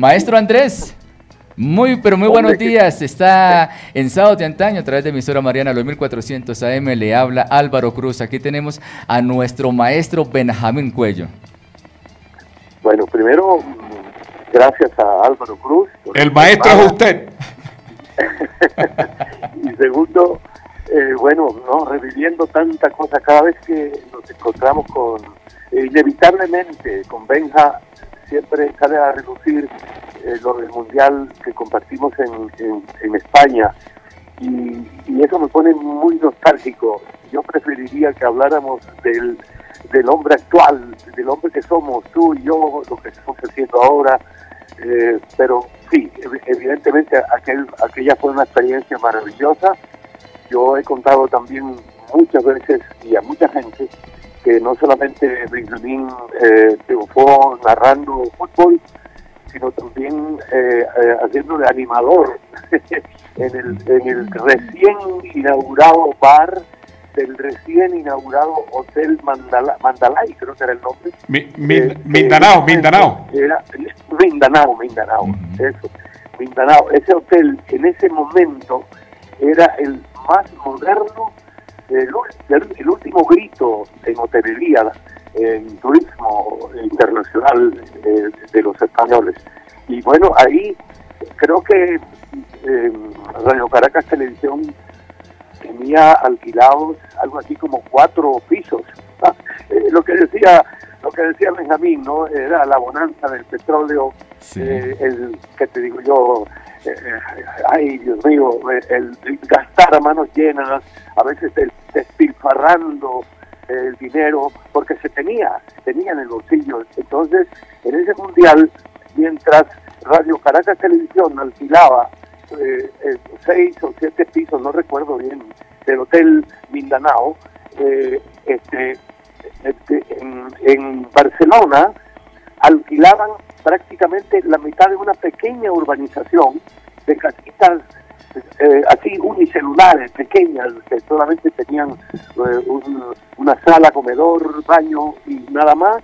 Maestro Andrés. Muy, pero muy buenos días. Está en Sábado de Antaño a través de emisora Mariana, los 1400 AM. Le habla Álvaro Cruz. Aquí tenemos a nuestro maestro Benjamín Cuello. Bueno, primero, gracias a Álvaro Cruz. El maestro es usted. y segundo, eh, bueno, no reviviendo tanta cosa. Cada vez que nos encontramos con, eh, inevitablemente, con Benja, siempre sale a reducir eh, lo del mundial que compartimos en, en, España y, eso me pone muy nostálgico. Yo preferiría que habláramos del, del hombre actual, del hombre que somos, tú y yo, lo que estamos haciendo ahora, eh, pero sí, evidentemente aquel, aquella fue una experiencia maravillosa. Yo he contado también muchas veces y a mucha gente que no solamente Benjamín eh, triunfó narrando fútbol, sino también eh, eh, haciendo de animador en, el, en el recién inaugurado bar del recién inaugurado Hotel Mandala, Mandalay, creo que era el nombre. Eh, Mindanao, Mindanao. Era, Mindanao, Mindanao, eso, Mindanao. Ese hotel en ese momento era el más moderno, el, el último grito en hotelería en turismo internacional eh, de los españoles. Y bueno, ahí creo que eh, Radio Caracas Televisión tenía alquilados algo así como cuatro pisos. Eh, lo que decía lo que decía Benjamín, ¿no? Era la bonanza del petróleo, el que te digo yo, ay Dios mío, el, gastar a manos llenas, a veces el despilfarrando el dinero, porque se tenía, tenía en el bolsillo. Entonces, en ese mundial, mientras Radio Caracas Televisión alquilaba eh, eh, seis o siete pisos, no recuerdo bien, del Hotel Mindanao, eh, este, este en, en Barcelona alquilaban prácticamente la mitad de una pequeña urbanización de casitas eh, así unicelulares, pequeñas, que solamente tenían eh, una sala, comedor, baño y nada más,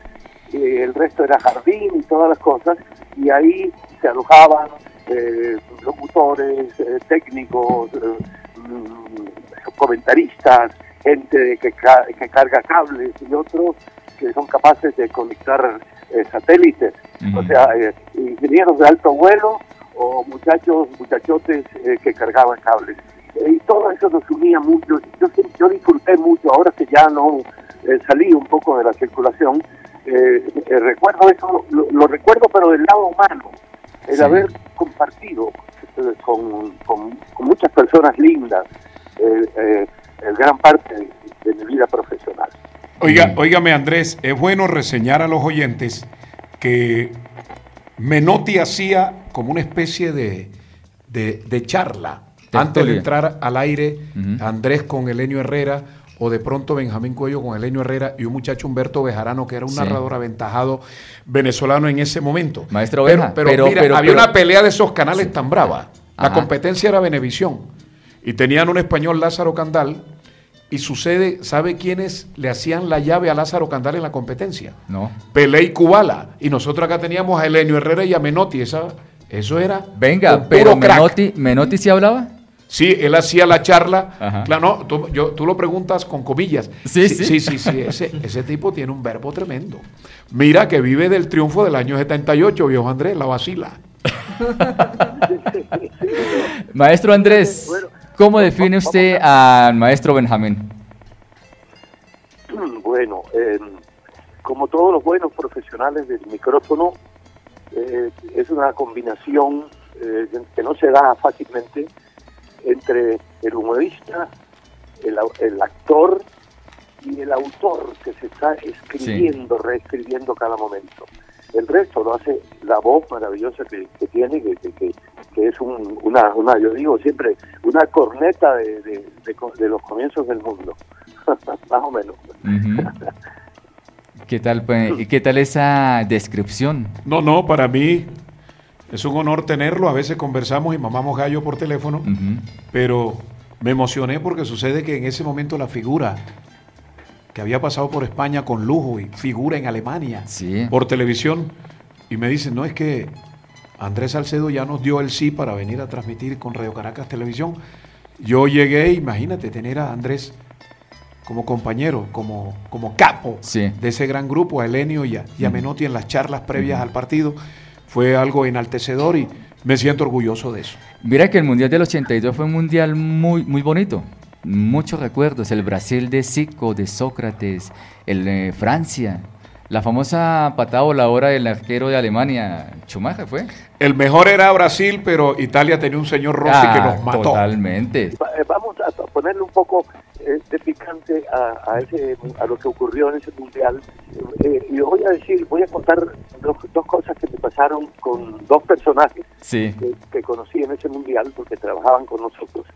el resto era jardín y todas las cosas, y ahí se alojaban eh, locutores, técnicos, mm, comentaristas, gente que, que carga cables y otros que son capaces de conectar satélites, o sea, ingenieros de alto vuelo o muchachos, muchachotes eh, que cargaban cables. Eh, y todo eso nos unía mucho. Yo, yo disfruté mucho, ahora que ya no eh, salí un poco de la circulación, recuerdo eso, lo, recuerdo pero del lado humano, el haber compartido con, con, muchas personas lindas el gran parte de, mi vida profesional. Oiga, óigame Andrés, es bueno reseñar a los oyentes que Menotti hacía como una especie de, de, charla antes de entrar al aire, Andrés con Elenio Herrera, o de pronto Benjamín Cuello con Elenio Herrera y un muchacho Humberto Bejarano, que era un narrador aventajado venezolano en ese momento. Maestro Beja, pero, mira, había una pelea de esos canales tan brava. La competencia era Venevisión. Y tenían un español, Lázaro Candal, y sucede, ¿sabe quiénes le hacían la llave a Lázaro Candal en la competencia? No. Pelé y Cubala. Y nosotros acá teníamos a Elenio Herrera y a Menotti. Esa, eso era. Venga, pero Menotti, ¿Menotti sí hablaba? Sí, él hacía la charla. Claro, no, tú, yo, tú, lo preguntas con comillas. Sí, sí. Sí, sí, sí. Ese, ese, tipo tiene un verbo tremendo. Mira que vive del triunfo del año 78, viejo Andrés, la vacila. Maestro Andrés. ¿Cómo define usted al maestro Benjamín? Bueno, eh, como todos los buenos profesionales del micrófono, eh, es una combinación eh, que no se da fácilmente entre el humorista, el, actor y el autor que se está escribiendo, reescribiendo cada momento. El resto lo hace la voz maravillosa que, tiene, que, que, es una, una, yo digo siempre, una corneta de, de, los comienzos del mundo, más o menos. ¿Qué tal, pues, ¿Y qué tal esa descripción? No, no, para mí es un honor tenerlo. A veces conversamos y mamamos gallo por teléfono, pero me emocioné porque sucede que en ese momento la figura que había pasado por España con lujo y figura en Alemania por televisión. Y me dicen, no es que Andrés Salcedo ya nos dio el sí para venir a transmitir con Radio Caracas Televisión. Yo llegué, imagínate, tener a Andrés como compañero, como, como capo de ese gran grupo, a Elenio y a, Menotti en las charlas previas al partido, fue algo enaltecedor y me siento orgulloso de eso. Mira que el Mundial del 82 fue un mundial muy, muy bonito, muchos recuerdos, el Brasil de Zico, de Sócrates, el de Francia, la famosa patada voladora del arquero de Alemania, Schumacher, ¿fue? El mejor era Brasil, pero Italia tenía un señor Rossi que nos mató. Totalmente. Eh, vamos a ponerle un poco eh, de picante a, ese, a lo que ocurrió en ese mundial. Eh, y voy a decir, voy a contar dos, dos cosas que me pasaron con dos personajes que, conocí en ese mundial porque trabajaban con nosotros.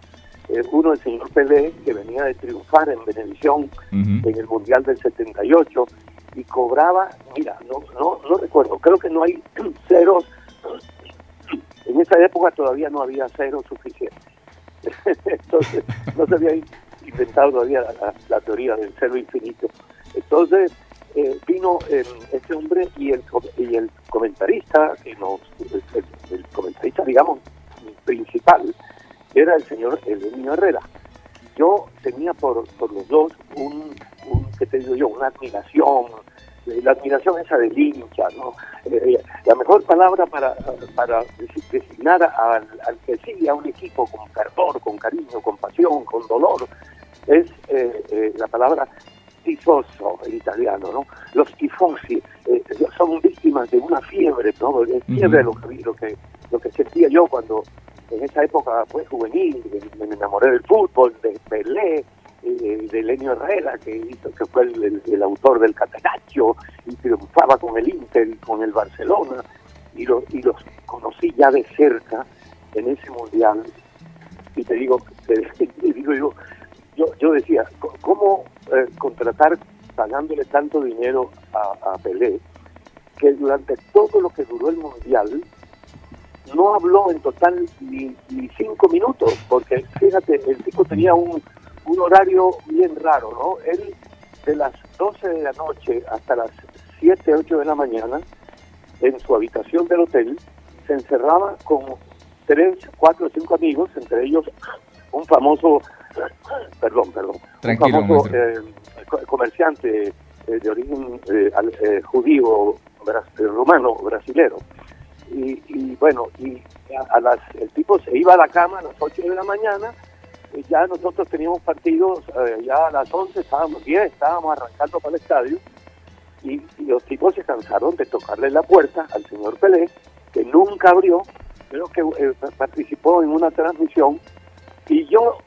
Uno, el señor Pelé, que venía de triunfar en Benevisión en el mundial del 78 y cobraba, mira, no, no, no recuerdo, creo que no hay ceros, en esa época todavía no había ceros suficientes. Entonces, no se había inventado todavía la, teoría del cero infinito. Entonces, eh, vino eh, este hombre y el, y el comentarista, que nos, el, comentarista, digamos, principal, era el señor Elenio Herrera. Yo tenía por, por los dos un, que te digo yo? Una admiración, eh, la admiración esa del hincha, ¿no? Eh, eh, la mejor palabra para, para designar al, que sigue a un equipo con fervor, con cariño, con pasión, con dolor, es la palabra tifoso en italiano, ¿no? Los tifosi son víctimas de una fiebre, ¿no? Es fiebre lo, que, lo, que, lo que sentía yo cuando en esa época fue juvenil, me enamoré del fútbol, de Pelé, eh, de Lenio Herrera, que que fue el, autor del Catenaccio, y triunfaba con el Inter con el Barcelona, y, y los conocí ya de cerca en ese mundial. Y te digo, te, digo yo, yo, yo decía, ¿cómo eh, contratar pagándole tanto dinero a Pelé, que durante todo lo que duró el mundial, no habló en total ni, ni, cinco minutos, porque fíjate, el tipo tenía un, un horario bien raro, ¿no? Él de las 12 de la noche hasta las 7, 8 de la mañana, en su habitación del hotel, se encerraba con tres, cuatro o cinco amigos, entre ellos un famoso, perdón, perdón, un famoso eh, comerciante eh, de origen eh, judío, rumano, brasilero. Y, y bueno, y a, las, el tipo se iba a la cama a las 8 de la mañana, ya nosotros teníamos partidos, eh, ya a las 11 estábamos, 10 estábamos arrancando para el estadio y, los tipos se cansaron de tocarle la puerta al señor Pelé, que nunca abrió, pero que eh, participó en una transmisión y yo,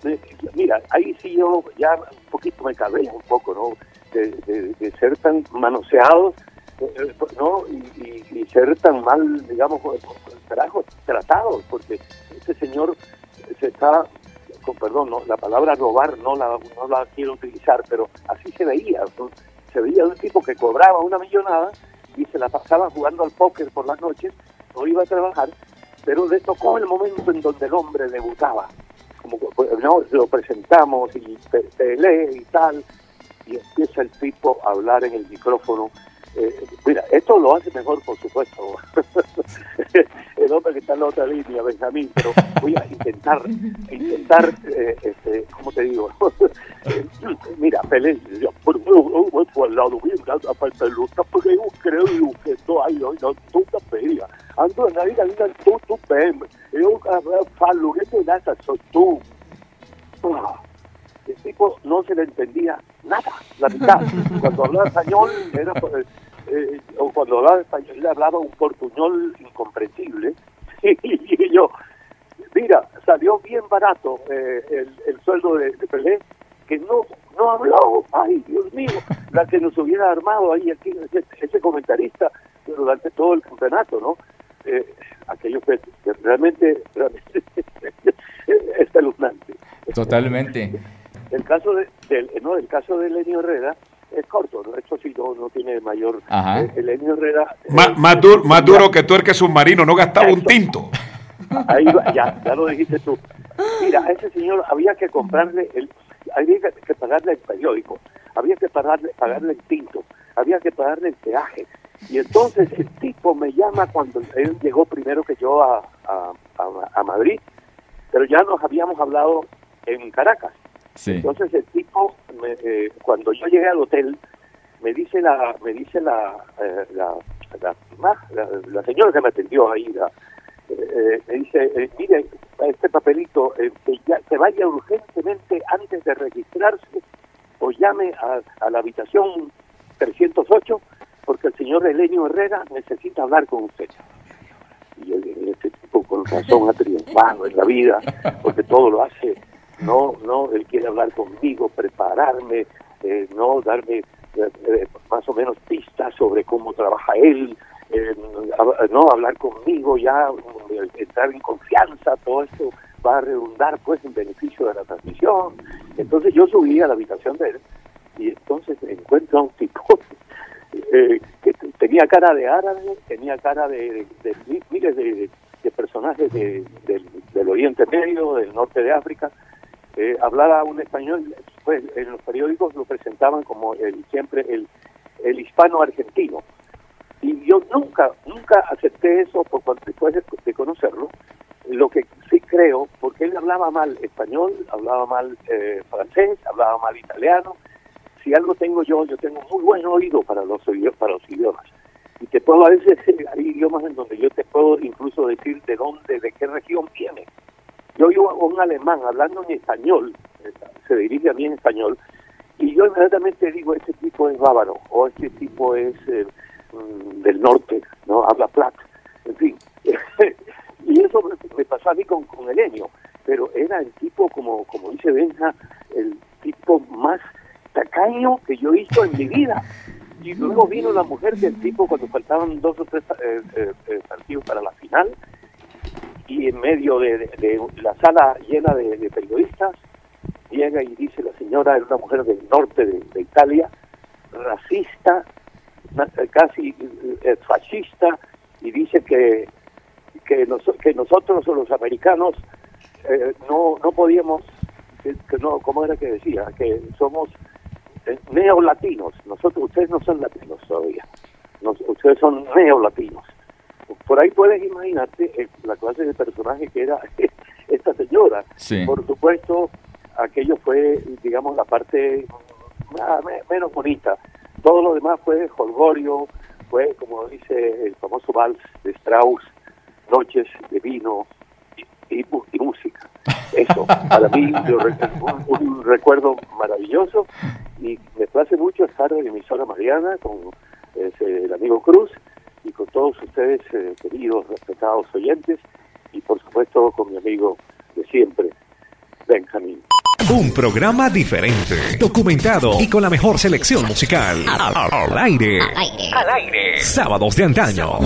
mira, ahí sí yo ya un poquito me cabé un poco, ¿no? De, ser tan manoseados, ¿no? Y, y, ser tan mal, digamos, tratados, porque ese señor se está con perdón, no, la palabra robar no la, no la quiero utilizar, pero así se veía. Se veía un tipo que cobraba una millonada y se la pasaba jugando al póker por las noches, no iba a trabajar, pero le tocó el momento en donde el hombre debutaba. Como pues, no, lo presentamos y lee y tal, y empieza el tipo a hablar en el micrófono eh, mira, esto lo hace mejor, por supuesto, el hombre que está en la otra línea, Benjamín, pero voy a intentar, intentar, eh, este, ¿cómo te digo? mira, Pelé, yo, por al lado bien, a pelota, porque yo creo que no hay, no, tu feria, ando en la vida, tú, tú, yo, falo, que te das a tú. Ah el tipo no se le entendía nada, la mitad. Cuando hablaba español, era, eh, eh, o cuando hablaba español, le hablaba un portuñol incomprensible. y yo, mira, salió bien barato eh, el, el, sueldo de, Pelé, que no no habló, ay Dios mío, la que nos hubiera armado ahí aquí ese, comentarista durante todo el campeonato, ¿no? Eh, aquello que, realmente, realmente es espeluznante. Totalmente. El caso de, del, no, el caso de Lenio Herrera es corto, ¿no? Esto sí no, tiene mayor... Ajá. Eh, Lenio Herrera... Más, más, duro, más duro que tú el que submarino, no gastaba un tinto. Ahí ya, ya lo dijiste tú. Mira, a ese señor había que comprarle el... Había que pagarle el periódico, había que pagarle, pagarle el tinto, había que pagarle el peaje. Y entonces el tipo me llama cuando él llegó primero que yo a, a, Madrid, pero ya nos habíamos hablado en Caracas. Entonces el tipo, eh, cuando yo llegué al hotel, me dice la me dice la, eh, la, la, señora que me atendió ahí, eh, me dice, mire, este papelito, que ya, se vaya urgentemente antes de registrarse o llame a, a la habitación 308 porque el señor Elenio Herrera necesita hablar con usted. Y este tipo con razón ha triunfado en la vida, porque todo lo hace, no, no, él quiere hablar conmigo, prepararme, eh, no darme eh, eh, más o menos pistas sobre cómo trabaja él, no hablar conmigo, ya entrar en confianza, todo esto va a redundar pues en beneficio de la transmisión. Entonces yo subí a la habitación de él y entonces encuentro a un tipo eh, que tenía cara de árabe, tenía cara de, miles de, personajes del, Oriente Medio, del norte de África, eh, hablaba un español, pues en los periódicos lo presentaban como el siempre el, el hispano argentino. Y yo nunca, nunca acepté eso por cuanto después de, conocerlo, lo que sí creo, porque él hablaba mal español, hablaba mal eh, francés, hablaba mal italiano, si algo tengo yo, yo tengo muy buen oído para los, para los idiomas. Y te puedo a veces, hay idiomas en donde yo te puedo incluso decir de dónde, de qué región viene. Yo oigo a un alemán hablando en español, se dirige a mí en español, y yo inmediatamente digo, este tipo es bávaro, o este tipo es eh, mm, del norte, ¿no? Habla plat, en fin. y eso me, pasó a mí con, con Elenio, pero era el tipo, como, como dice Benja, el tipo más tacaño que yo hizo en mi vida. Y luego vino la mujer del tipo cuando faltaban dos o tres eh, eh, eh, partidos para la final medio de, la sala llena de, periodistas llega y dice la señora, es una mujer del norte de, Italia, racista, casi fascista, y dice que que, que nosotros los americanos no no podíamos que, no cómo era que decía que somos neolatinos. Nosotros, ustedes no son latinos todavía. ustedes son neolatinos. Por ahí puedes imaginarte eh, la clase de personaje que era esta señora. Por supuesto, aquello fue, digamos, la parte ah, menos bonita. Todo lo demás fue holgorio, fue, como dice el famoso vals de Strauss, noches de vino y música. Eso, para mí, un, recuerdo maravilloso y me place mucho estar en emisora Mariana con el amigo Cruz con todos ustedes, eh, queridos, respetados oyentes, y por supuesto con mi amigo de siempre, Benjamín. Un programa diferente, documentado y con la mejor selección musical. Al, aire. Al aire. Sábados de antaño.